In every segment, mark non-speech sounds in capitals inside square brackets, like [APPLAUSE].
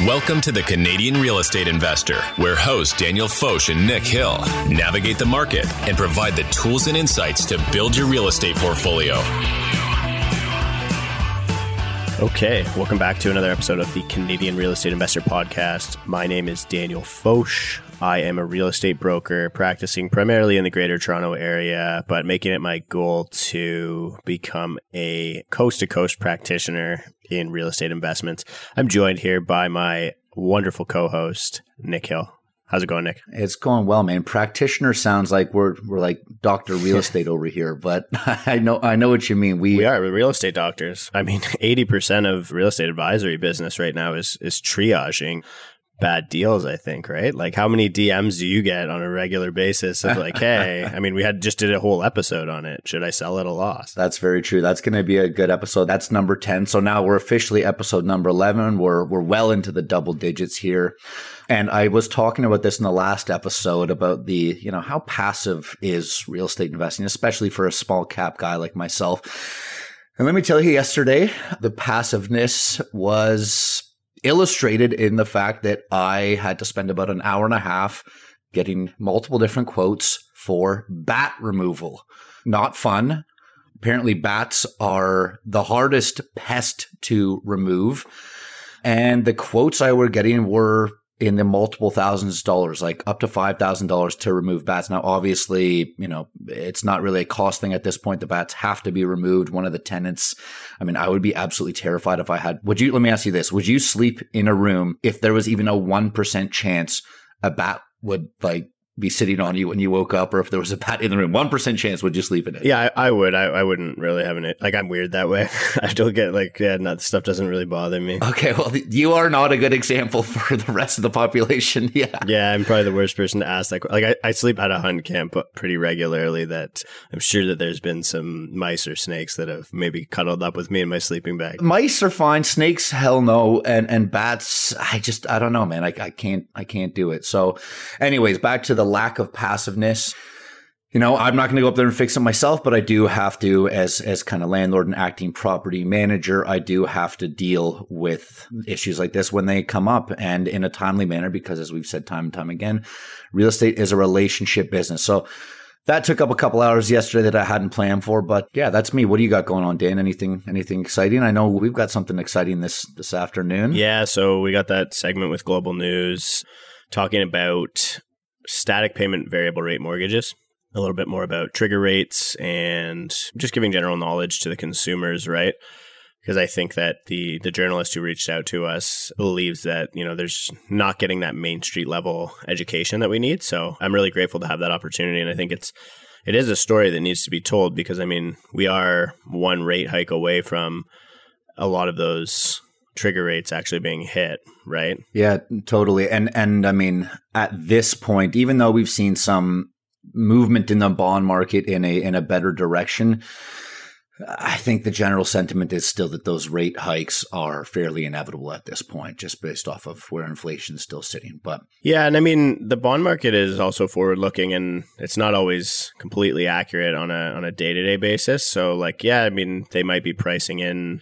Welcome to the Canadian Real Estate Investor, where hosts Daniel Foch and Nick Hill navigate the market and provide the tools and insights to build your real estate portfolio. Okay, welcome back to another episode of the Canadian Real Estate Investor Podcast. My name is Daniel Foch. I am a real estate broker practicing primarily in the greater Toronto area, but making it my goal to become a coast to coast practitioner in real estate investments. I'm joined here by my wonderful co host, Nick Hill. How's it going, Nick? It's going well, man. Practitioner sounds like we're we're like doctor real [LAUGHS] estate over here, but [LAUGHS] I know I know what you mean. We we are we're real estate doctors. I mean, [LAUGHS] eighty percent of real estate advisory business right now is is triaging bad deals, I think, right? Like how many DMs do you get on a regular basis of like, hey, I mean, we had just did a whole episode on it. Should I sell at a loss? That's very true. That's going to be a good episode. That's number 10. So now we're officially episode number 11. We're we're well into the double digits here. And I was talking about this in the last episode about the, you know, how passive is real estate investing, especially for a small cap guy like myself. And let me tell you, yesterday, the passiveness was illustrated in the fact that I had to spend about an hour and a half getting multiple different quotes for bat removal. Not fun. Apparently, bats are the hardest pest to remove. And the quotes I were getting were in the multiple thousands of dollars, like up to $5,000 to remove bats. Now, obviously, you know, it's not really a cost thing at this point. The bats have to be removed. One of the tenants, I mean, I would be absolutely terrified if I had, would you, let me ask you this. Would you sleep in a room if there was even a 1% chance a bat would like be sitting on you when you woke up, or if there was a bat in the room. One percent chance would sleep in it? Yeah, I, I would. I, I, wouldn't really have it. Like I'm weird that way. [LAUGHS] I don't get like yeah, not stuff doesn't really bother me. Okay, well you are not a good example [LAUGHS] for the rest of the population. [LAUGHS] Yeah, yeah, I'm probably the worst person to ask that. Like I, I sleep at a hunt camp pretty regularly. That I'm sure that there's been some mice or snakes that have maybe cuddled up with me in my sleeping bag. Mice are fine. Snakes, hell no. And and bats, I just I don't know, man. I, I can't I can't do it. So, anyways, back to the lack of passiveness. You know, I'm not going to go up there and fix it myself, but I do have to, as as kind of landlord and acting property manager, I do have to deal with issues like this when they come up and in a timely manner, because as we've said time and time again, real estate is a relationship business. So that took up a couple hours yesterday that I hadn't planned for, but yeah, that's me. What do you got going on, Dan? Anything anything exciting? I know we've got something exciting this this afternoon. Yeah, so we got that segment with Global News talking about static payment variable rate mortgages, a little bit more about trigger rates and just giving general knowledge to the consumers, right? Because I think that the the journalist who reached out to us believes that you know there's not getting that main street level education that we need. So I'm really grateful to have that opportunity, and I think it's it is a story that needs to be told because I mean we are one rate hike away from a lot of those trigger rates actually being hit, right? Yeah, totally. And and I mean, at this point, even though we've seen some movement in the bond market in a in a better direction, I think the general sentiment is still that those rate hikes are fairly inevitable at this point, just based off of where inflation is still sitting. But yeah, and I mean the bond market is also forward looking, and it's not always completely accurate on a on a day to day basis. So like, yeah, I mean they might be pricing in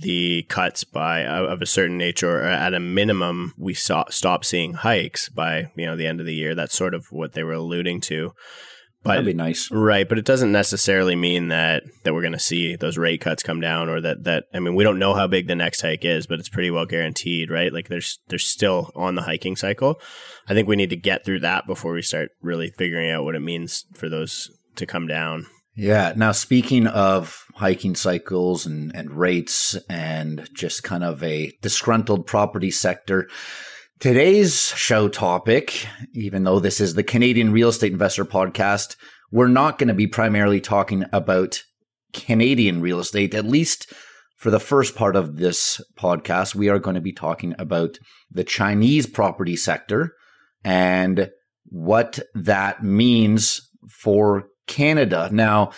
the cuts by of a certain nature, or at a minimum, we saw stop seeing hikes by you know the end of the year. That's sort of what they were alluding to. But, That'd be nice, right? But it doesn't necessarily mean that that we're going to see those rate cuts come down, or that that I mean, we don't know how big the next hike is, but it's pretty well guaranteed, right? Like there's there's still on the hiking cycle. I think we need to get through that before we start really figuring out what it means for those to come down. Yeah. Now, speaking of hiking cycles and, and rates and just kind of a disgruntled property sector, today's show topic, even though this is the Canadian Real Estate Investor podcast, we're not going to be primarily talking about Canadian real estate, at least for the first part of this podcast. We are going to be talking about the Chinese property sector and what that means for Canada. Now,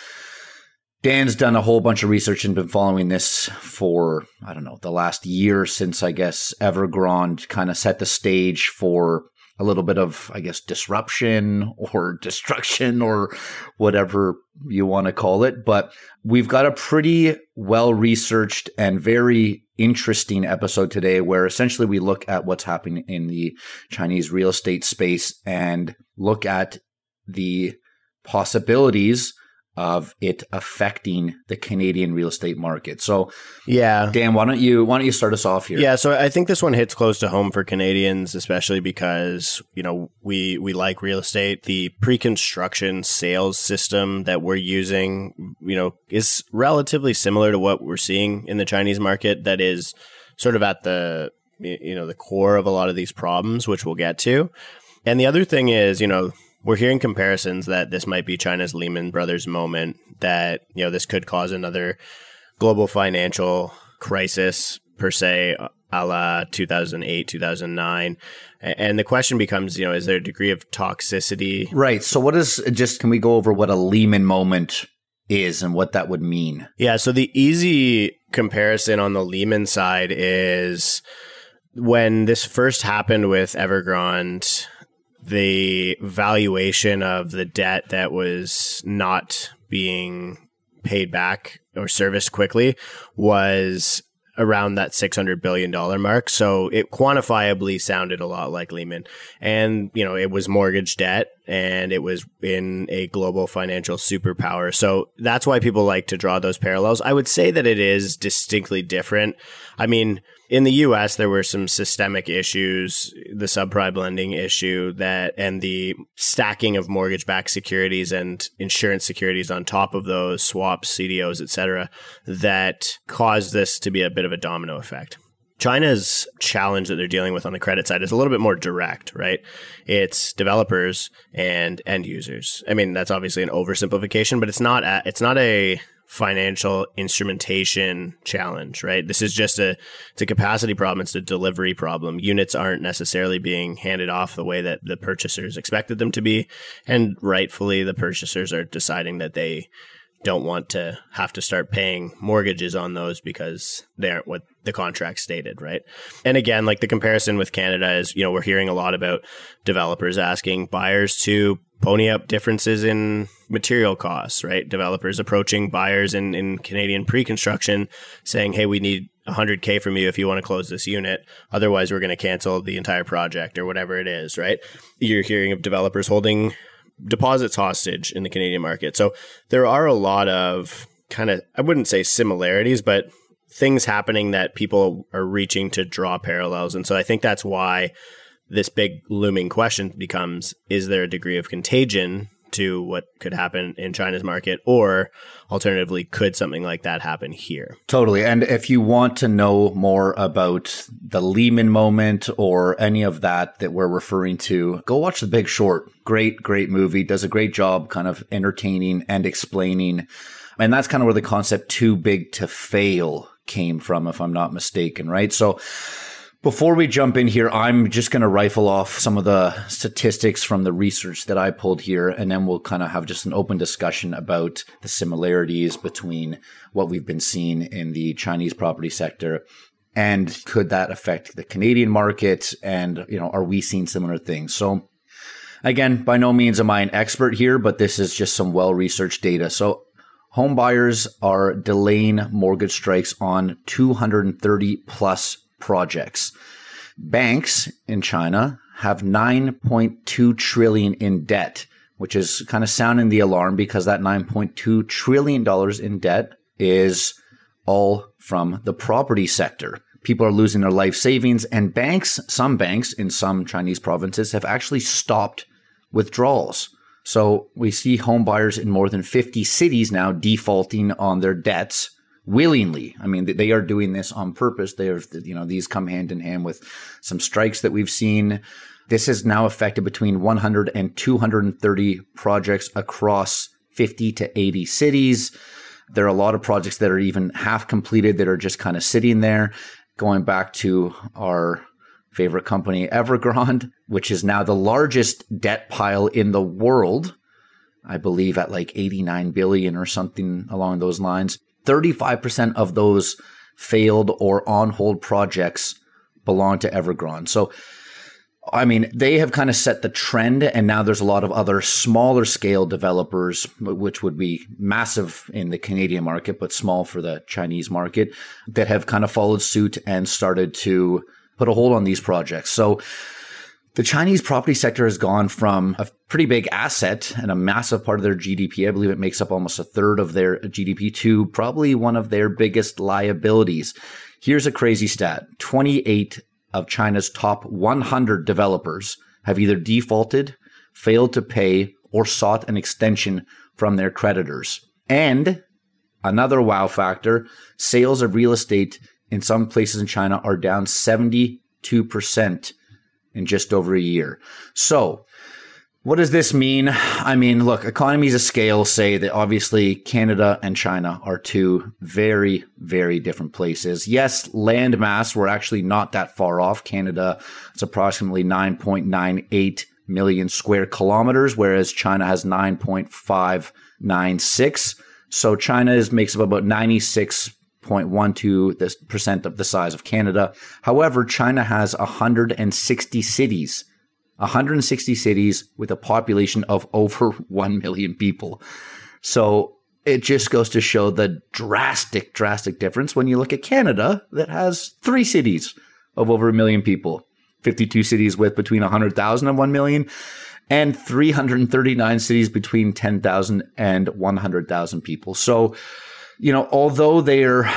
Dan's done a whole bunch of research and been following this for, I don't know, the last year since I guess Evergrande kind of set the stage for a little bit of, I guess, disruption [LAUGHS] or destruction or whatever you want to call it. But we've got a pretty well researched and very interesting episode today where essentially we look at what's happening in the Chinese real estate space and look at the possibilities of it affecting the Canadian real estate market. So, yeah, Dan, why don't you why don't you start us off here? Yeah, so I think this one hits close to home for Canadians, especially because you know we we like real estate. The pre-construction sales system that we're using, you know, is relatively similar to what we're seeing in the Chinese market. That is sort of at the you know the core of a lot of these problems, which we'll get to. And the other thing is, you know, we're hearing comparisons that this might be China's Lehman Brothers moment, that, you know, this could cause another global financial crisis per se a la 2008 2009 and the question becomes you know is there a degree of toxicity? Right. So what is just can we go over what a lehman moment is and what that would mean? Yeah so the easy comparison on the lehman side is when this first happened with evergrande the valuation of the debt that was not being paid back or serviced quickly was around that $600 billion mark. So it quantifiably sounded a lot like Lehman. And, you know, it was mortgage debt and it was in a global financial superpower. So that's why people like to draw those parallels. I would say that it is distinctly different. I mean, in the US, there were some systemic issues, the subprime lending issue that, and the stacking of mortgage backed securities and insurance securities on top of those swaps, CDOs, et cetera, that caused this to be a bit of a domino effect. China's challenge that they're dealing with on the credit side is a little bit more direct, right? It's developers and end users. I mean, that's obviously an oversimplification, but it's not a, it's not a financial instrumentation challenge, right? This is just a it's a capacity problem, it's a delivery problem. Units aren't necessarily being handed off the way that the purchasers expected them to be, and rightfully the purchasers are deciding that they don't want to have to start paying mortgages on those because they aren't what the contract stated, right? And again, like the comparison with Canada is, you know, we're hearing a lot about developers asking buyers to pony up differences in material costs, right? Developers approaching buyers in, in Canadian pre construction saying, hey, we need 100K from you if you want to close this unit. Otherwise, we're going to cancel the entire project or whatever it is, right? You're hearing of developers holding deposits hostage in the Canadian market. So there are a lot of kind of, I wouldn't say similarities, but things happening that people are reaching to draw parallels. And so I think that's why this big looming question becomes is there a degree of contagion to what could happen in China's market, or alternatively, could something like that happen here? Totally. And if you want to know more about the Lehman moment or any of that that we're referring to, go watch The Big Short. Great, great movie. Does a great job kind of entertaining and explaining. And that's kind of where the concept too big to fail came from, if I'm not mistaken, right? So, before we jump in here, I'm just going to rifle off some of the statistics from the research that I pulled here, and then we'll kind of have just an open discussion about the similarities between what we've been seeing in the Chinese property sector and could that affect the Canadian market? And you know are we seeing similar things? So again by no means am I an expert here but this is just some well researched data. So home buyers are delaying mortgage strikes on 230 plus projects. Banks in China have 9.2 trillion in debt, which is kind of sounding the alarm because that 9.2 trillion dollars in debt is all from the property sector. People are losing their life savings and banks, some banks in some Chinese provinces have actually stopped withdrawals. So we see home buyers in more than 50 cities now defaulting on their debts willingly. I mean, they are doing this on purpose. They are, you know, these come hand in hand with some strikes that we've seen. This has now affected between 100 and 230 projects across 50 to 80 cities. There are a lot of projects that are even half completed that are just kind of sitting there. Going back to our favorite company, Evergrande, which is now the largest debt pile in the world. I believe at like 89 billion or something along those lines. 35% of those failed or on hold projects belong to Evergrande. So I mean, they have kind of set the trend, and now there's a lot of other smaller scale developers, which would be massive in the Canadian market, but small for the Chinese market, that have kind of followed suit and started to put a hold on these projects. So the Chinese property sector has gone from a pretty big asset and a massive part of their GDP. I believe it makes up almost a third of their GDP to probably one of their biggest liabilities. Here's a crazy stat 28 of China's top 100 developers have either defaulted, failed to pay, or sought an extension from their creditors. And another wow factor sales of real estate in some places in China are down 72% in just over a year. So, what does this mean? I mean, look, economies of scale say that obviously Canada and China are two very, very different places. Yes, land mass, we're actually not that far off. Canada, it's approximately 9.98 million square kilometers, whereas China has 9.596. So China is, makes up about 96.12 percent of the size of Canada. However, China has 160 cities 160 cities with a population of over [LAUGHS] 1 million people. So it just goes to show the drastic, drastic difference when you look at Canada that has three cities of over a million people, 52 cities with between 100,000 and 1 million, and 339 cities between 10,000 and 100,000 people. So, you know, although they're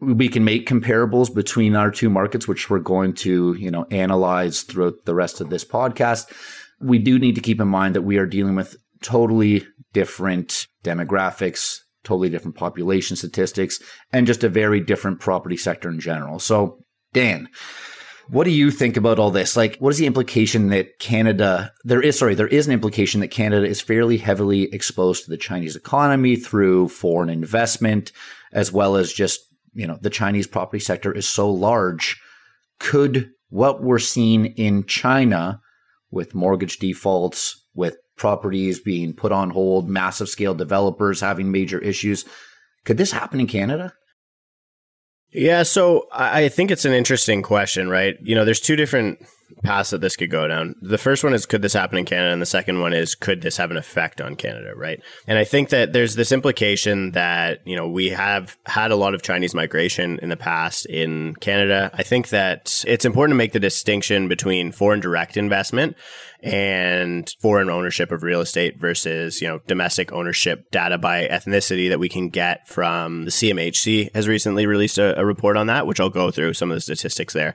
we can make comparables between our two markets, which we're going to, you know, analyze throughout the rest of this podcast. We do need to keep in mind that we are dealing with totally different demographics, totally different population statistics, and just a very different property sector in general. So, Dan, what do you think about all this? Like, what is the implication that Canada, there is, sorry, there is an implication that Canada is fairly heavily exposed to the Chinese economy through foreign investment, as well as just you know the Chinese property sector is so large, could what we're seeing in China with mortgage defaults, with properties being put on hold, massive scale developers having major issues, could this happen in Canada? Yeah, so I think it's an interesting question, right? You know, there's two different paths that this could go down. The first one is could this happen in Canada? And the second one is could this have an effect on Canada, right? And I think that there's this implication that, you know, we have had a lot of Chinese migration in the past in Canada. I think that it's important to make the distinction between foreign direct investment and foreign ownership of real estate versus, you know, domestic ownership data by ethnicity that we can get from the CMHC has recently released a, a report on that, which I'll go through some of the statistics there.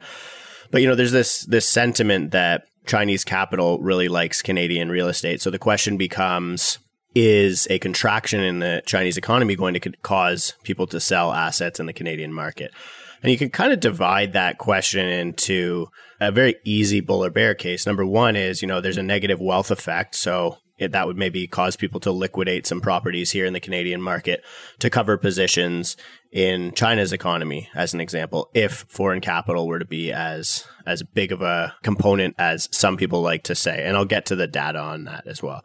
But you know, there's this this sentiment that Chinese capital really likes Canadian real estate. So the question becomes is a contraction in the Chinese economy going to cause people to sell assets in the Canadian market? And you can kind of divide that question into a very easy bull or bear case. Number one is, you know, there's a negative wealth effect. So it, that would maybe cause people to liquidate some properties here in the Canadian market to cover positions in China's economy, as an example, if foreign capital were to be as as big of a component as some people like to say. And I'll get to the data on that as well.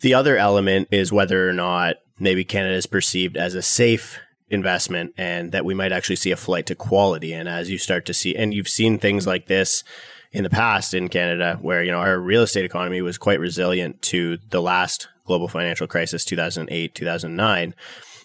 The other element is whether or not maybe Canada is perceived as a safe investment and that we might actually see a flight to quality. And as you start to see, and you've seen things like this in the past in Canada, where you know our real estate economy was quite resilient to the last global financial crisis, two thousand eight, two thousand nine,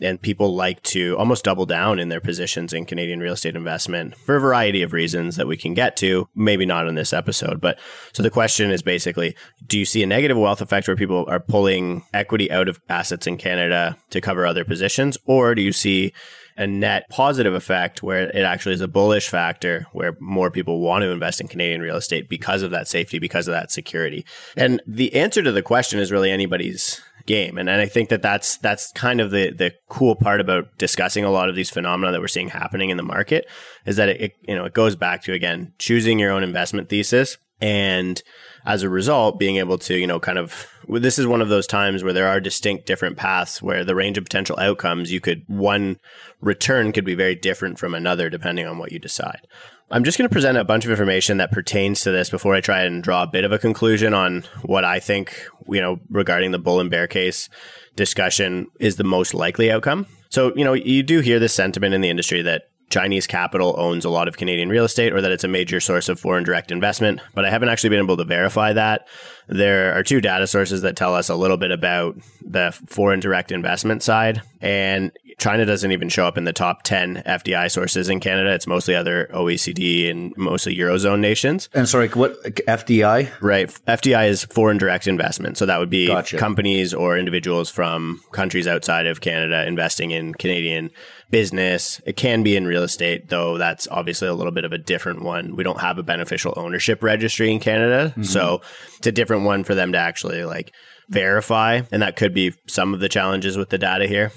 and people like to almost double down in their positions in Canadian real estate investment for a variety of reasons that we can get to. Maybe not in this episode, but so the question is basically: Do you see a negative wealth effect where people are pulling equity out of assets in Canada to cover other positions, or do you see a net positive effect where it actually is a bullish factor where more people want to invest in Canadian real estate because of that safety, because of that security. And the answer to the question is really anybody's game. And, and I think that that's, that's kind of the, the cool part about discussing a lot of these phenomena that we're seeing happening in the market is that it, it you know, it goes back to again, choosing your own investment thesis and as a result being able to you know kind of this is one of those times where there are distinct different paths where the range of potential outcomes you could one return could be very different from another depending on what you decide. I'm just going to present a bunch of information that pertains to this before i try and draw a bit of a conclusion on what i think you know regarding the bull and bear case discussion is the most likely outcome. So you know you do hear this sentiment in the industry that Chinese capital owns a lot of Canadian real estate or that it's a major source of foreign direct investment, but I haven't actually been able to verify that. There are two data sources that tell us a little bit about the foreign direct investment side. And China doesn't even show up in the top 10 FDI sources in Canada. It's mostly other OECD and mostly Eurozone nations. And sorry, what FDI? Right. FDI is foreign direct investment. So that would be gotcha. companies or individuals from countries outside of Canada investing in Canadian business. It can be in real estate, though that's obviously a little bit of a different one. We don't have a beneficial ownership registry in Canada. Mm-hmm. So it's a different one for them to actually like verify. And that could be some of the challenges with the data here.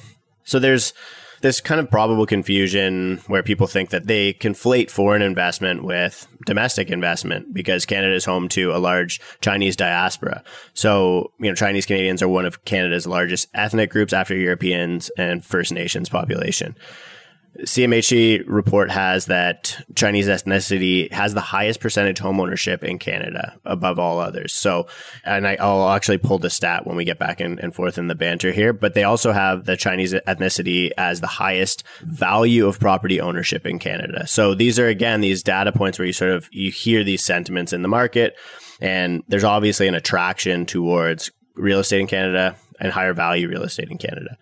So there's this kind of probable confusion where people think that they conflate foreign investment with domestic investment because Canada is home to a large Chinese diaspora. So, you know, Chinese Canadians are one of Canada's largest ethnic groups after Europeans and First Nations population. CMHC report has that Chinese ethnicity has the highest percentage homeownership in Canada above all others. So, and I, will actually pull the stat when we get back in, and forth in the banter here, but they also have the Chinese ethnicity as the highest value of property ownership in Canada. So these are again, these data points where you sort of, you hear these sentiments in the market and there's obviously an attraction towards real estate in Canada and higher value real estate in Canada.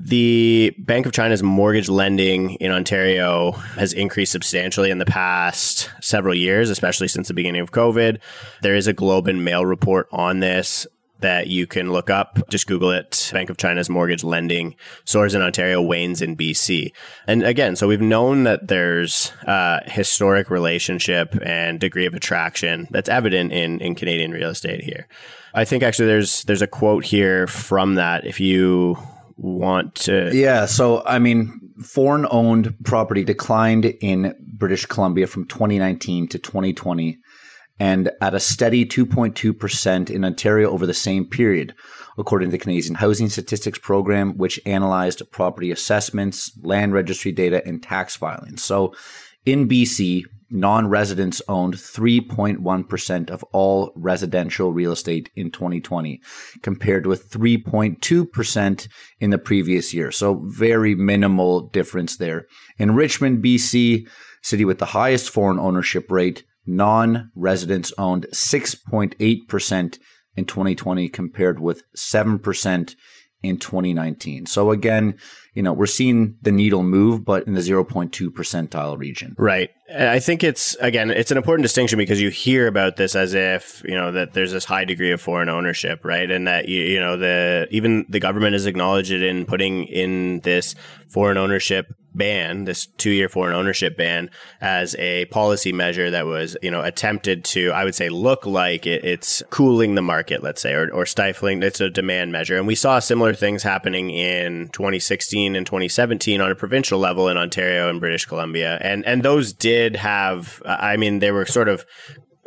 The Bank of China's mortgage lending in Ontario has increased substantially in the past several years, especially since the beginning of COVID. There is a Globe and Mail report on this that you can look up. Just Google it. Bank of China's mortgage lending soars in Ontario, wanes in BC. And again, so we've known that there's a historic relationship and degree of attraction that's evident in, in Canadian real estate here. I think actually there's there's a quote here from that. If you want to. Yeah. So, I mean, foreign owned property declined in British Columbia from 2019 to 2020 and at a steady 2.2% in Ontario over the same period, according to the Canadian Housing Statistics Program, which analyzed property assessments, land registry data, and tax filings. So in BC, non residents owned 3.1% of all residential real estate in 2020, compared with 3.2% in the previous year. So, very minimal difference there. In Richmond, BC, city with the highest foreign ownership rate, non residents owned 6.8% in 2020, compared with 7% in 2019. So, again, you know, we're seeing the needle move, but in the 0.2 percentile region. Right. I think it's, again, it's an important distinction because you hear about this as if, you know, that there's this high degree of foreign ownership, right? And that, you, you know, the, even the government has acknowledged it in putting in this foreign ownership ban, this two year foreign ownership ban, as a policy measure that was, you know, attempted to, I would say, look like it, it's cooling the market, let's say, or, or stifling. It's a demand measure. And we saw similar things happening in 2016 and 2017 on a provincial level in Ontario and British Columbia. And, and those did have, I mean, they were sort of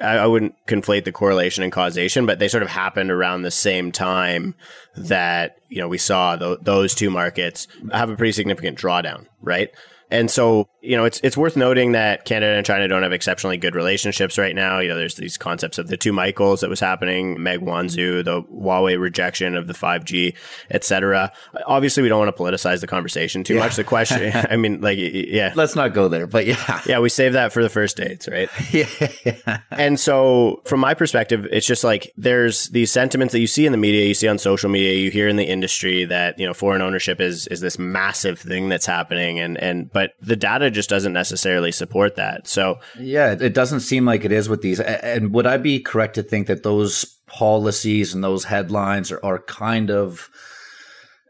I wouldn't conflate the correlation and causation, but they sort of happened around the same time that you know we saw th- those two markets have a pretty significant drawdown, right? And so, you know, it's it's worth noting that Canada and China don't have exceptionally good relationships right now. You know, there's these concepts of the two Michaels that was happening, Meng Wanzhou, the Huawei rejection of the 5G, etc. Obviously, we don't want to politicize the conversation too yeah. much. The question, [LAUGHS] I mean, like, yeah. Let's not go there, but yeah. Yeah, we save that for the first dates, right? [LAUGHS] yeah. And so, from my perspective, it's just like there's these sentiments that you see in the media, you see on social media, you hear in the industry that, you know, foreign ownership is is this massive thing that's happening and and but but the data just doesn't necessarily support that. So, yeah, it doesn't seem like it is with these. And would I be correct to think that those policies and those headlines are, are kind of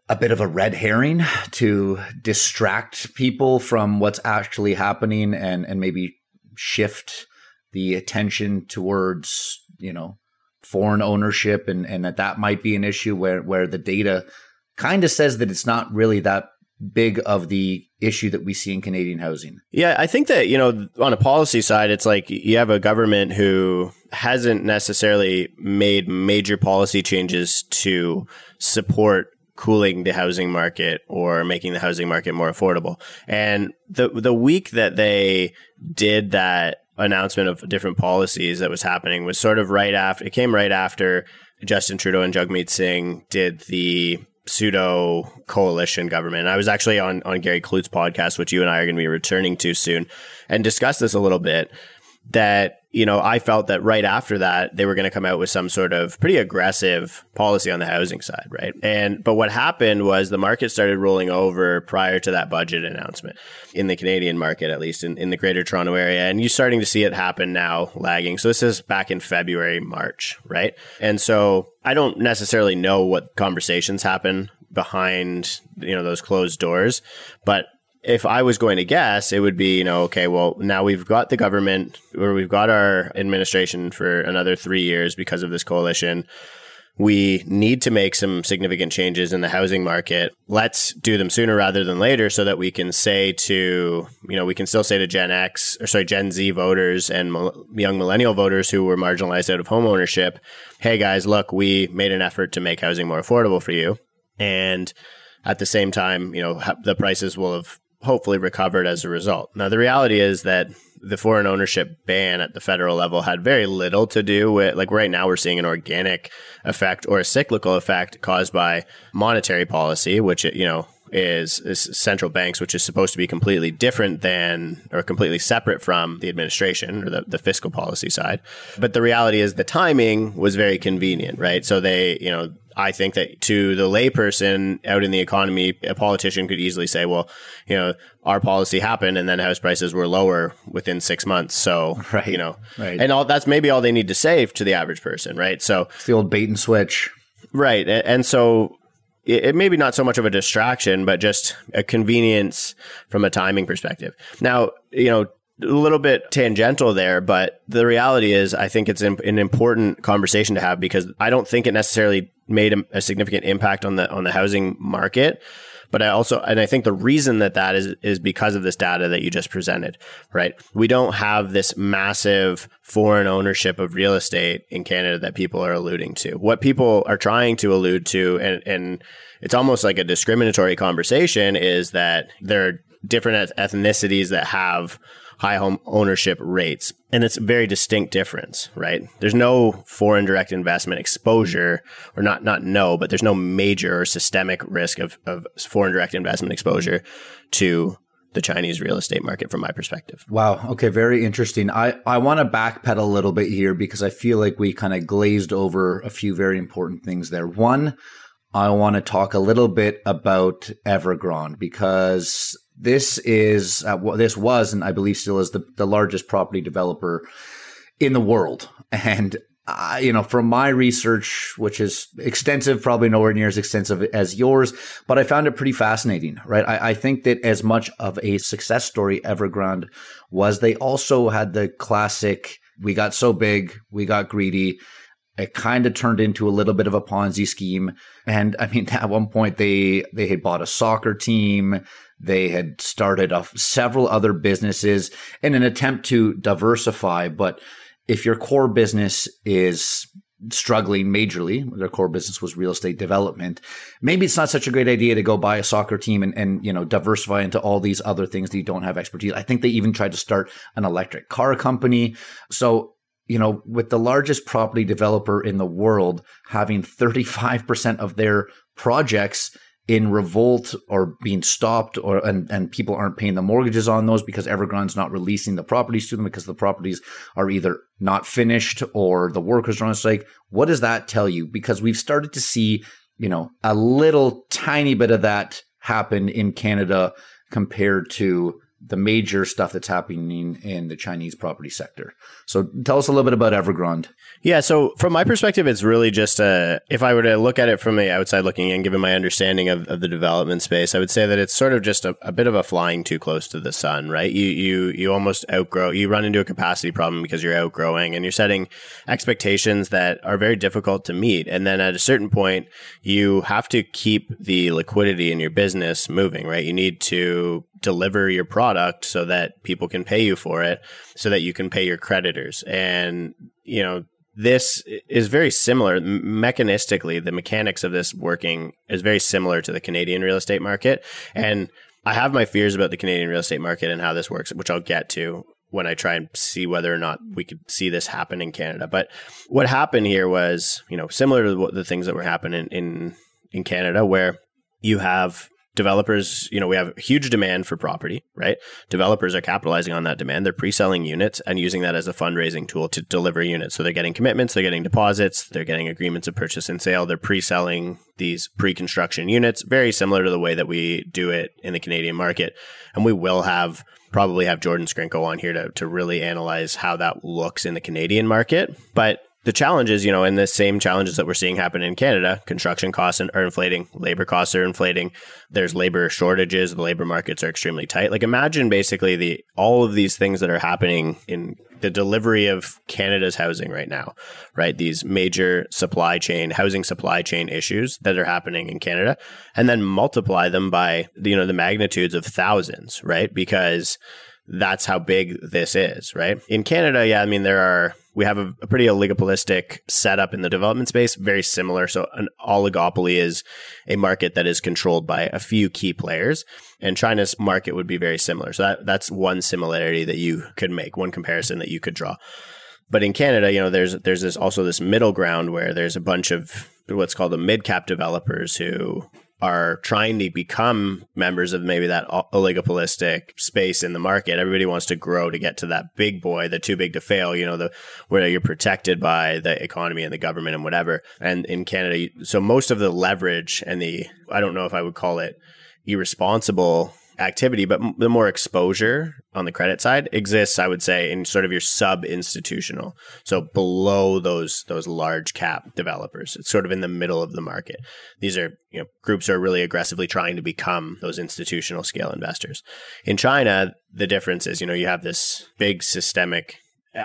a bit of a red herring to distract people from what's actually happening and, and maybe shift the attention towards, you know, foreign ownership and, and that that might be an issue where, where the data kind of says that it's not really that big of the issue that we see in Canadian housing. Yeah, I think that, you know, on a policy side, it's like you have a government who hasn't necessarily made major policy changes to support cooling the housing market or making the housing market more affordable. And the the week that they did that announcement of different policies that was happening was sort of right after it came right after Justin Trudeau and Jagmeet Singh did the pseudo coalition government. I was actually on, on Gary Klut's podcast, which you and I are going to be returning to soon, and discuss this a little bit. That you know, I felt that right after that, they were going to come out with some sort of pretty aggressive policy on the housing side, right? And, but what happened was the market started rolling over prior to that budget announcement in the Canadian market, at least in, in the greater Toronto area. And you're starting to see it happen now lagging. So this is back in February, March, right? And so I don't necessarily know what conversations happen behind you know those closed doors but if I was going to guess, it would be, you know, okay, well, now we've got the government or we've got our administration for another three years because of this coalition. We need to make some significant changes in the housing market. Let's do them sooner rather than later so that we can say to, you know, we can still say to Gen X or sorry, Gen Z voters and young millennial voters who were marginalized out of home ownership, hey guys, look, we made an effort to make housing more affordable for you. And at the same time, you know, the prices will have hopefully recovered as a result. Now, the reality is that the foreign ownership ban at the federal level had very little to do with, like, right now we're seeing an organic effect or a cyclical effect caused by monetary policy, which, you know, is, is central banks, which is supposed to be completely different than or completely separate from the administration or the, the fiscal policy side. But the reality is the timing was very convenient, right? So they, you know, I think that to the layperson out in the economy, a politician could easily say, well, you know, our policy happened and then house prices were lower within six months. So, [LAUGHS] right. you know, right. and all that's maybe all they need to say to the average person, right? So it's the old bait and switch. Right. And so it, it may be not so much of a distraction, but just a convenience from a timing perspective. Now, you know, a little bit tangential there, but the reality is, I think it's an important conversation to have because I don't think it necessarily made a, a, significant impact on the on the housing market. But I also, and I think the reason that that is is because of this data that you just presented, right? We don't have this massive foreign ownership of real estate in Canada that people are alluding to. What people are trying to allude to, and and it's almost like a discriminatory conversation, is that there are different ethnicities that have high home ownership rates. And it's a very distinct difference, right? There's no foreign direct investment exposure, or not not no, but there's no major or systemic risk of, of foreign direct investment exposure to the Chinese real estate market from my perspective. Wow. Okay. Very interesting. I, I want to backpedal a little bit here because I feel like we kind of glazed over a few very important things there. One, I want to talk a little bit about Evergrande because this is uh, this was and I believe still is the, the largest property developer in the world. And uh, you know, from my research, which is extensive, probably nowhere near as extensive as yours, but I found it pretty fascinating, right? I, I think that as much of a success story Evergrande was, they also had the classic, we got so big, we got greedy. It kind of turned into a little bit of a Ponzi scheme. And I mean, [LAUGHS] at one point they, they had bought a soccer team. They had started off several other businesses in an attempt to diversify. But if your core business is struggling majorly, their core business was real estate development, maybe it's not such a great idea to go buy a soccer team and, and you know diversify into all these other things that you don't have expertise. I think they even tried to start an electric car company. So you know, with the largest property developer in the world having 35% of their projects in revolt or being stopped or and, and people aren't paying the mortgages on those because Evergrande's not releasing the properties to them because the properties are either not finished or the workers are on strike. What does that tell you? Because we've started to see, you know, a little tiny bit of that happen in Canada compared to the major stuff that's happening in the Chinese property sector. So tell us a little bit about Evergrande. Yeah, so from my perspective, it's really just a, if I were to look at it from the outside looking in, given my understanding of, of the development space, I would say that it's sort of just a, a, bit of a flying too close to the sun, right? You, you, you almost outgrow, you run into a capacity problem because you're outgrowing and you're setting expectations that are very difficult to meet. And then at a certain point, you have to keep the liquidity in your business moving, right? You need to deliver your product so that people can pay you for it so that you can pay your creditors. And you know this is very similar mechanistically the mechanics of this working is very similar to the Canadian real estate market. And I have my fears about the Canadian real estate market and how this works which I'll get to when I try and see whether or not we could see this happen in Canada. But what happened here was you know similar to the things that were happening in in Canada where you have developers, you know, we have huge demand for property, right? Developers are capitalizing on that demand. They're pre-selling units and using that as a fundraising tool to deliver units. So they're getting commitments, they're getting deposits, they're getting agreements of purchase and sale. They're pre-selling these pre-construction units, very similar to the way that we do it in the Canadian market. And we will have probably have Jordan Scrinko on here to, to really analyze how that looks in the Canadian market. But the challenges, you know, and the same challenges that we're seeing happen in Canada, construction costs are inflating, labor costs are inflating. There's labor shortages, the labor markets are extremely tight. Like imagine basically the all of these things that are happening in the delivery of Canada's housing right now, right? These major supply chain, housing supply chain issues that are happening in Canada, and then multiply them by you know the magnitudes of thousands, right? Because that's how big this is, right? In Canada, yeah, I mean there are we have a, a, pretty oligopolistic setup in the development space, very similar. So an oligopoly is a market that is controlled by a few key players, and China's market would be very similar. So that, that's one similarity that you could make, one comparison that you could draw. But in Canada, you know, there's there's this also this middle ground where there's a bunch of what's called the mid cap developers who are trying to become members of maybe that oligopolistic space in the market. Everybody wants to grow to get to that big boy, the too big to fail, you know, the where you're protected by the economy and the government and whatever. And in Canada, so most of the leverage and the I don't know if I would call it irresponsible activity, but the more exposure on the credit side exists, I would say, in sort of your sub institutional. So below those those large cap developers, it's sort of in the middle of the market. These are you know groups are really aggressively trying to become those institutional scale investors. In China, the difference is you know you have this big systemic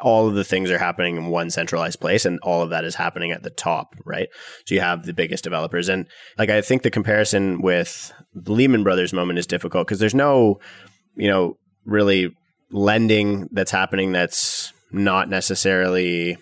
all of the things are happening in one centralized place and all of that is happening at the top right? So you have the biggest developers. And like i think the comparison with the lehman brothers moment is difficult because there's no you know really lending that's happening that's not necessarily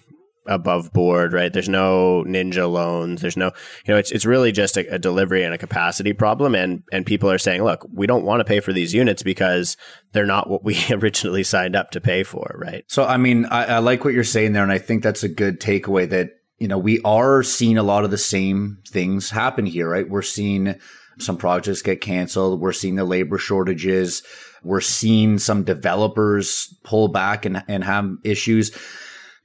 above board, right? There's no ninja loans. There's no, you know, it's it's really just a, a, delivery and a capacity problem. And and people are saying, look, we don't want to pay for these units because they're not what we [LAUGHS] originally signed up to pay for, right? So I mean, I, I like what you're saying there, and I think that's a good takeaway that you know we are seeing a lot of the same things happen here, right? We're seeing some projects get canceled. We're seeing the labor shortages. We're seeing some developers pull back and, and have issues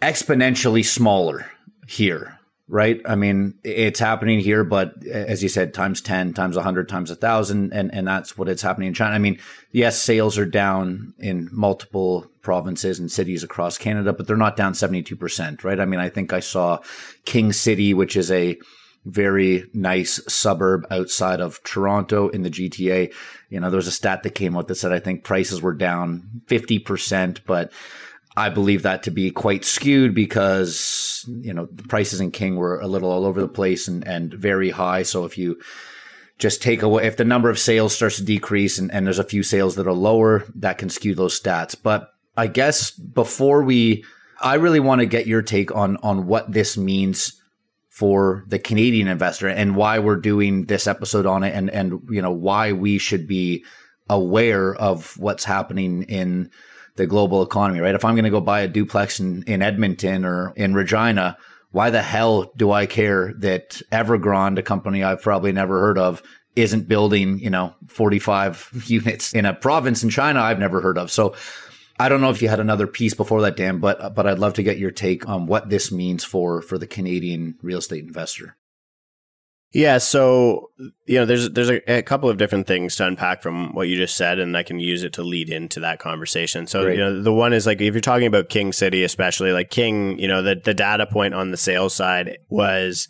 exponentially smaller here, right? I mean, it's happening here, but as you said, times 10, times 100, times 1,000, and, and that's what it's happening in China. I mean, yes, sales are down in multiple provinces and cities across Canada, but they're not down 72%, right? I mean, I think I saw King City, which is a very nice suburb outside of Toronto in the GTA. You know, there was a stat that came out that said I think prices were down 50%, but I believe that to be quite skewed because you know the prices in King were a little all over the place and and very high. So if you just take away if the number of sales starts to decrease and, and there's a few sales that are lower, that can skew those stats. But I guess before we I really want to get your take on on what this means for the Canadian investor and why we're doing this episode on it and and you know why we should be aware of what's happening in the global economy, right? If I'm going to go buy a duplex in, in Edmonton or in Regina, why the hell do I care that Evergrande, a company I've probably never heard of, isn't building, you know, 45 [LAUGHS] units in a province in China I've never heard of. So I don't know if you had another piece before that, Dan, but but I'd love to get your take on what this means for for the Canadian real estate investor. Yeah, so you know, there's there's a, a, couple of different things to unpack from what you just said, and I can use it to lead into that conversation. So Great. you know, the one is like if you're talking about King City, especially like King, you know, the the data point on the sales side was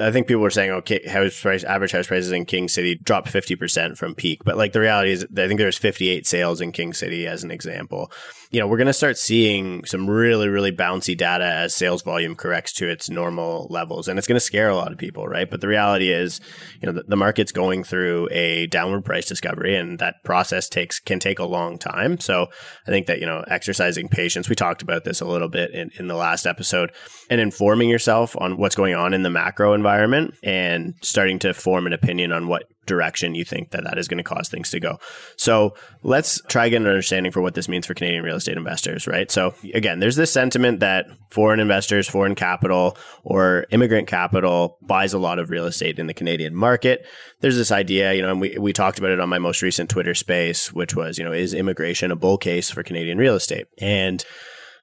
I think people were saying, okay, house price, average house prices in King City dropped 50% from peak. But like the reality is, I think there was 58 sales in King City as an example. You know, we're going to start seeing some really, really bouncy data as sales volume corrects to its normal levels. And it's going to scare a lot of people, right? But the reality is, you know, the, the market's going through a downward price discovery and that process takes, can take a long time. So I think that, you know, exercising patience, we talked about this a little bit in, in the last episode and informing yourself on what's going on in the macro environment and starting to form an opinion on what direction you think that that is going to cause things to go. So let's try get an understanding for what this means for Canadian real estate investors, right? So again, there's this sentiment that foreign investors, foreign capital, or immigrant capital buys a lot of real estate in the Canadian market. There's this idea, you know, and we, we talked about it on my most recent Twitter space, which was, you know, is immigration a bull case for Canadian real estate? And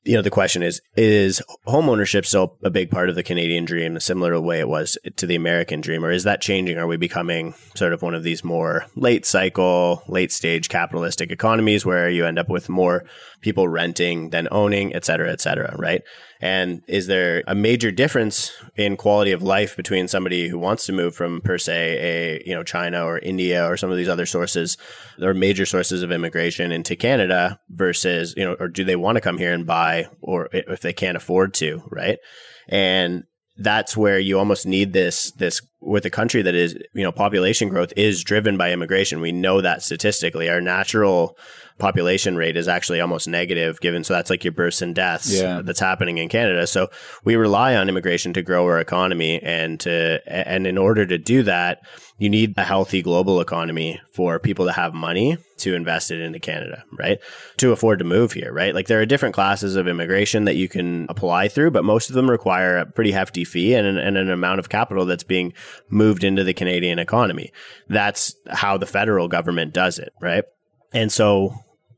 you know, the question is, is homeownership still a big part of the Canadian dream, similar way it was to the American dream, or is that changing? Are we becoming sort of one of these more late cycle, late stage capitalistic economies where you end up with more people renting than owning, et cetera, et cetera, right? And is there a major difference in quality of life between somebody who wants to move from per se a, you know, China or India or some of these other sources or major sources of immigration into Canada versus, you know, or do they want to come here and buy or if they can't afford to, right? And that's where you almost need this this with a country that is you know population growth is driven by immigration. We know that statistically. Our natural population rate is actually almost negative given so that's like your births and deaths yeah. that's happening in Canada. So we rely on immigration to grow our economy and to and in order to do that you need a healthy global economy for people to have money to invest it into Canada, right? To afford to move here, right? Like there are different classes of immigration that you can apply through, but most of them require a pretty hefty fee and an, and an amount of capital that's being moved into the Canadian economy. That's how the federal government does it, right? And so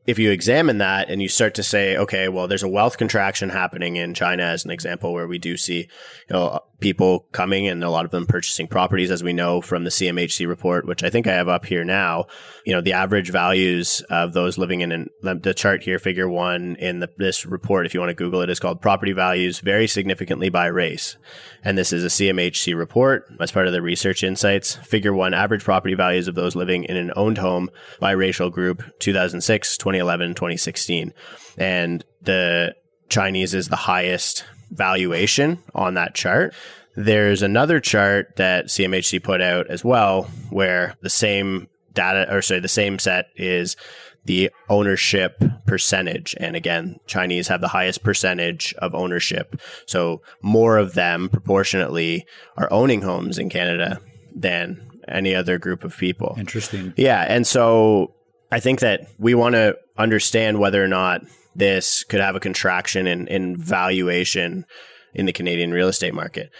if you examine that and you start to say, okay, well, there's a wealth contraction happening in China as an example, where we do see, you know, people coming and a lot of them purchasing properties, as we know from the CMHC report, which I think I have up here now. You know, the average values of those living in an, the chart here, figure one in the, this report, if you want to Google it, is called Property Values Vary Significantly by Race. And this is a CMHC report as part of the research insights. Figure one, average property values of those living in an owned home by racial group 2006, 2011, 2016. And the Chinese is the highest valuation on that chart. There's another chart that CMHC put out as well, where the same data, or sorry, the same set is the ownership percentage. And again, Chinese have the highest percentage of ownership. So more of them proportionately are owning homes in Canada than any other group of people. Interesting. Yeah. And so I think that we want to understand whether or not this could have a contraction in, in valuation in the Canadian real estate market.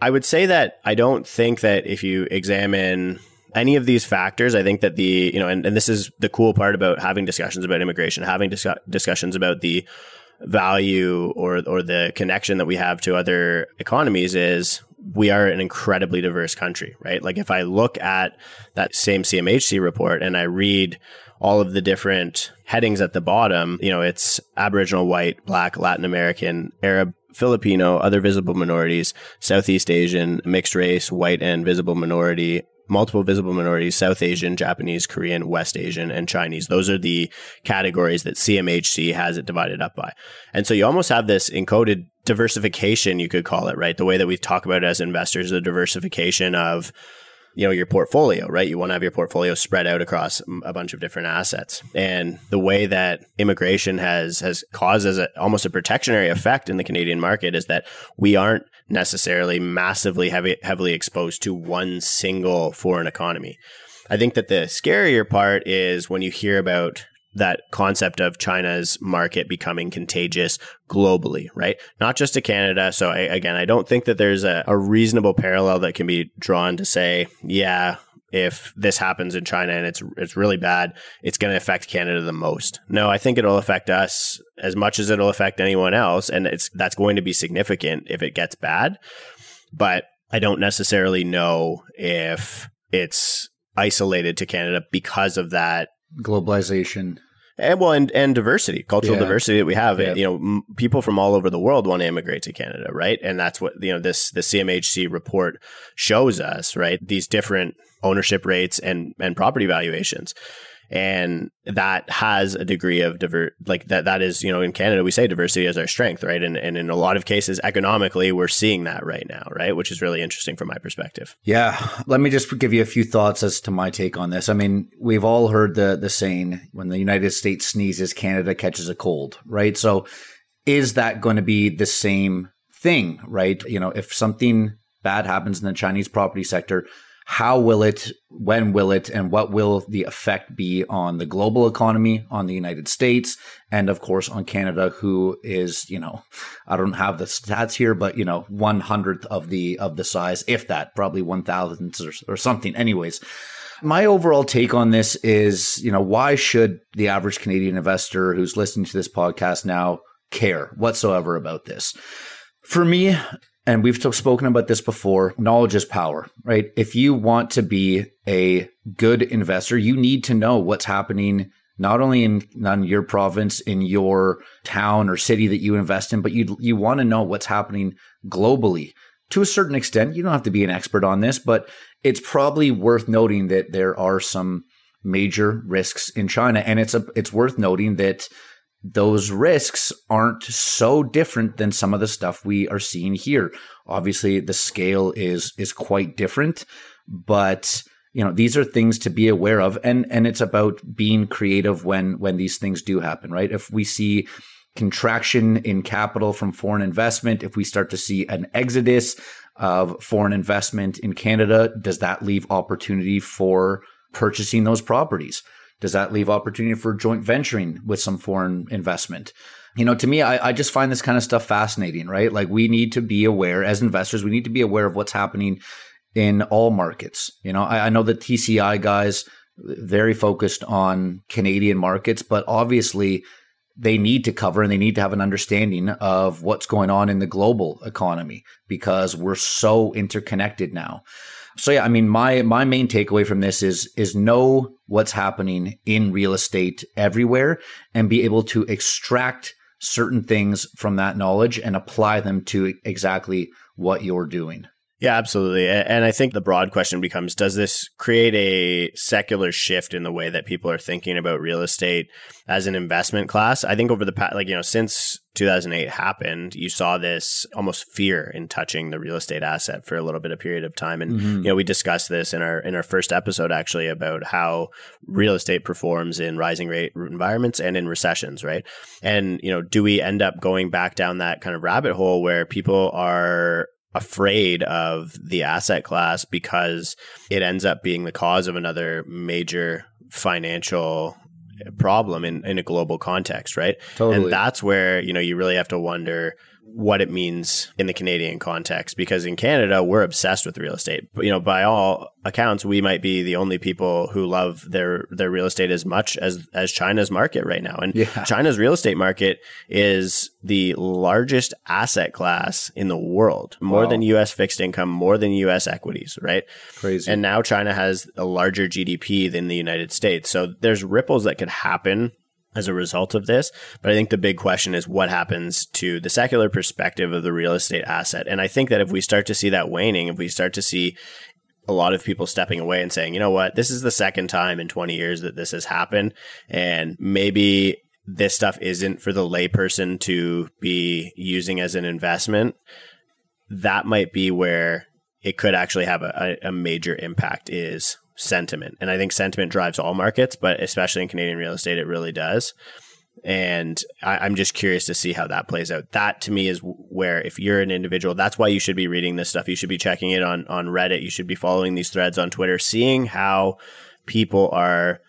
I would say that I don't think that if you examine any of these factors, I think that the, you know, and, and this is the cool part about having discussions about immigration, having dis- discussions about the value or, or the connection that we have to other economies is we are an incredibly diverse country, right? Like if I look at that same CMHC report and I read all of the different headings at the bottom, you know, it's Aboriginal, white, black, Latin American, Arab, Filipino, other visible minorities, Southeast Asian, mixed race, white and visible minority, multiple visible minorities, South Asian, Japanese, Korean, West Asian, and Chinese. Those are the categories that CMHC has it divided up by. And so you almost have this encoded diversification, you could call it, right? The way that we talk about it as investors, the diversification of you know your portfolio right? You want to have your portfolio spread out across a bunch of different assets. And the way that immigration has has caused as a, almost a protectionary effect in the Canadian market is that we aren't necessarily massively heavy, heavily exposed to one single foreign economy. I think that the scarier part is when you hear about that concept of China's market becoming contagious globally, right? Not just to Canada. So I, again, I don't think that there's a, a reasonable parallel that can be drawn to say, yeah, if this happens in China and it's it's really bad, it's going to affect Canada the most. No, I think it'll affect us as much as it'll affect anyone else, and it's that's going to be significant if it gets bad. But I don't necessarily know if it's isolated to Canada because of that globalization. And well and, and diversity cultural yeah. diversity that we have. Yeah. you know m- people from all over the world want to immigrate to canada right? And that's what you know this the cmhc report shows us right? These different ownership rates and and property valuations and that has a degree of diver like that that is you know in canada we say diversity is our strength right? And, and in a lot of cases economically we're seeing that right now right? Which is really interesting from my perspective. Yeah. Let me just give you a few thoughts as to my take on this. I mean we've all heard the the saying when the united states sneezes canada catches a cold right? So is that going to be the same thing right? You know if something bad happens in the Chinese property sector, how will it, when will it, and what will the effect be on the global economy, on the United States, and of course on Canada, who is, you know, I don't have the stats here, but you know, one hundredth of the of the size, if that, probably one thousandth or, or something. Anyways, my overall take on this is, you know, why should the average Canadian investor who's listening to this podcast now care whatsoever about this? For me, and we've spoken about this before, knowledge is power, right? If you want to be a good investor, you need to know what's happening not only in, your province, in your town or city that you invest in, but you you want to know what's happening globally. To a certain extent, you don't have to be an expert on this, but it's probably worth noting that there are some major risks in China, and it's a it's worth noting that those risks aren't so different than some of the stuff we are seeing here. Obviously, the scale is is quite different, but you know these are things to be aware of, and and it's about being creative when when these things do happen, right? If we see contraction in capital from foreign investment, if we start to see an exodus of foreign investment in Canada, does that leave opportunity for purchasing those properties? Does that leave opportunity for joint venturing with some foreign investment? You know, to me, I, I just find this kind of stuff fascinating, right? Like we need to be aware as investors, we need to be aware of what's happening in all markets. You know, I, I know the TCI guys very focused on Canadian markets, but obviously they need to cover and they need to have an understanding of what's going on in the global economy because we're so interconnected now. So yeah, I mean my my main takeaway from this is is know what's happening in real estate everywhere and be able to extract certain things from that knowledge and apply them to exactly what you're doing. Yeah, absolutely. And I think the broad question becomes Does this create a secular shift in the way that people are thinking about real estate as an investment class? I think over the past, like, you know, since 2008 happened, you saw this almost fear in touching the real estate asset for a little bit of period of time. And, mm-hmm. you know, we discussed this in our, in our first episode actually about how real estate performs in rising rate environments and in recessions, right? And, you know, do we end up going back down that kind of rabbit hole where people are afraid of the asset class because it ends up being the cause of another major financial problem in, in a global context, right? Totally. And that's where, you know, you really have to wonder what it means in the Canadian context because in Canada we're obsessed with real estate. But, you know, by all accounts, we might be the only people who love their their real estate as much as as China's market right now. And yeah. China's real estate market is the largest asset class in the world, more wow. than US fixed income, more than US equities, right? Crazy. And now China has a larger GDP than the United States. So there's ripples that could happen as a result of this. But I think the big question is what happens to the secular perspective of the real estate asset. And I think that if we start to see that waning, if we start to see a lot of people stepping away and saying, you know what, this is the second time in 20 years that this has happened. And maybe this stuff isn't for the layperson to be using as an investment. That might be where it could actually have a, a major impact is sentiment. And I think sentiment drives all markets, but especially in Canadian real estate, it really does. And I, am just curious to see how that plays out. That to me is where, if you're an individual, that's why you should be reading this stuff. You should be checking it on on Reddit. You should be following these threads on Twitter, seeing how people are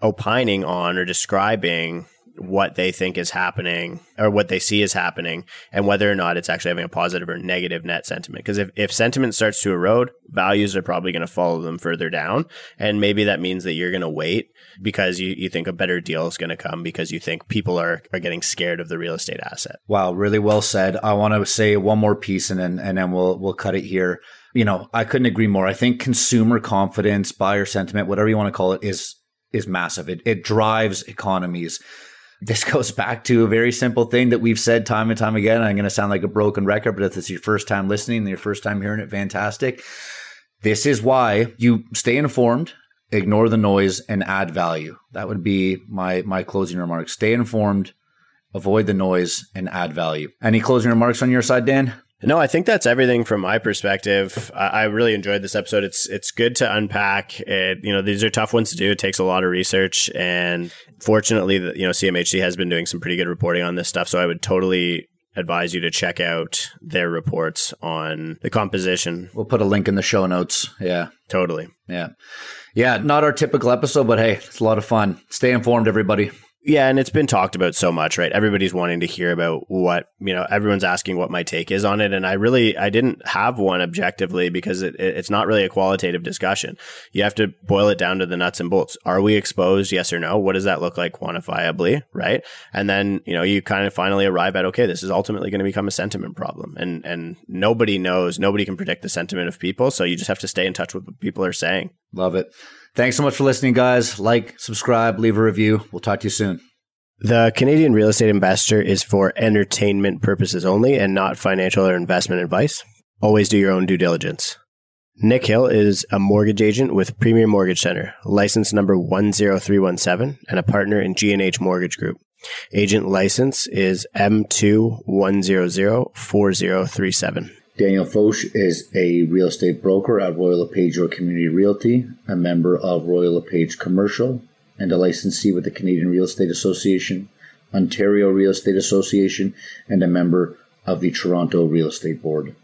opining on or describing what they think is happening or what they see is happening and whether or not it's actually having a positive or negative net sentiment. Because if, if sentiment starts to erode, values are probably going to follow them further down. And maybe that means that you're going to wait because you, you think a better deal is going to come because you think people are, are getting scared of the real estate asset. Wow, really well said. I want to say one more piece and then and then we'll we'll cut it here. You know, I couldn't agree more. I think consumer confidence, buyer sentiment, whatever you want to call it, is is massive. It it drives economies this [LAUGHS] goes back to a very simple thing that we've said time and time again. I'm going to sound like a broken record, but if it's your first time listening and your first time hearing it, fantastic. This is why you stay informed, ignore the noise, and add value. That would be my my closing remarks. Stay informed, avoid the noise, and add value. Any closing remarks on your side, Dan? No, I think that's everything from my perspective. I really enjoyed this episode. It's it's good to unpack. It, you know, these are tough ones to do. It takes a lot of research, and fortunately, you know, CMHC has been doing some pretty good reporting on this stuff. So I would totally advise you to check out their reports on the composition. We'll put a link in the show notes. Yeah. Totally. Yeah. Yeah. Not our typical episode, but hey, it's a lot of fun. Stay informed, everybody. Yeah, and it's been talked about so much, right? Everybody's wanting to hear about what, you know, everyone's asking what my take is on it. And I really, I didn't have one objectively because it, it's not really a qualitative discussion. You have to boil it down to the nuts and bolts. Are we exposed? Yes or no? What does that look like quantifiably? Right. And then, you know, you kind of finally arrive at, okay, this is ultimately going to become a sentiment problem. And, and nobody knows, nobody can predict the sentiment of people. So you just have to stay in touch with what people are saying. Love it. Thanks so much for listening, guys. Like, subscribe, leave a review. We'll talk to you soon. The Canadian Real Estate Investor is for entertainment purposes only and not financial or investment advice. Always do your own due diligence. Nick Hill is a mortgage agent with Premier Mortgage Center, license number 10317, and a partner in G&H Mortgage Group. Agent license is M21004037. Daniel Foch is a real estate broker at Royal LePage Your Community Realty, a member of Royal LePage Commercial, and a licensee with the Canadian Real Estate Association, Ontario Real Estate Association, and a member of the Toronto Real Estate Board.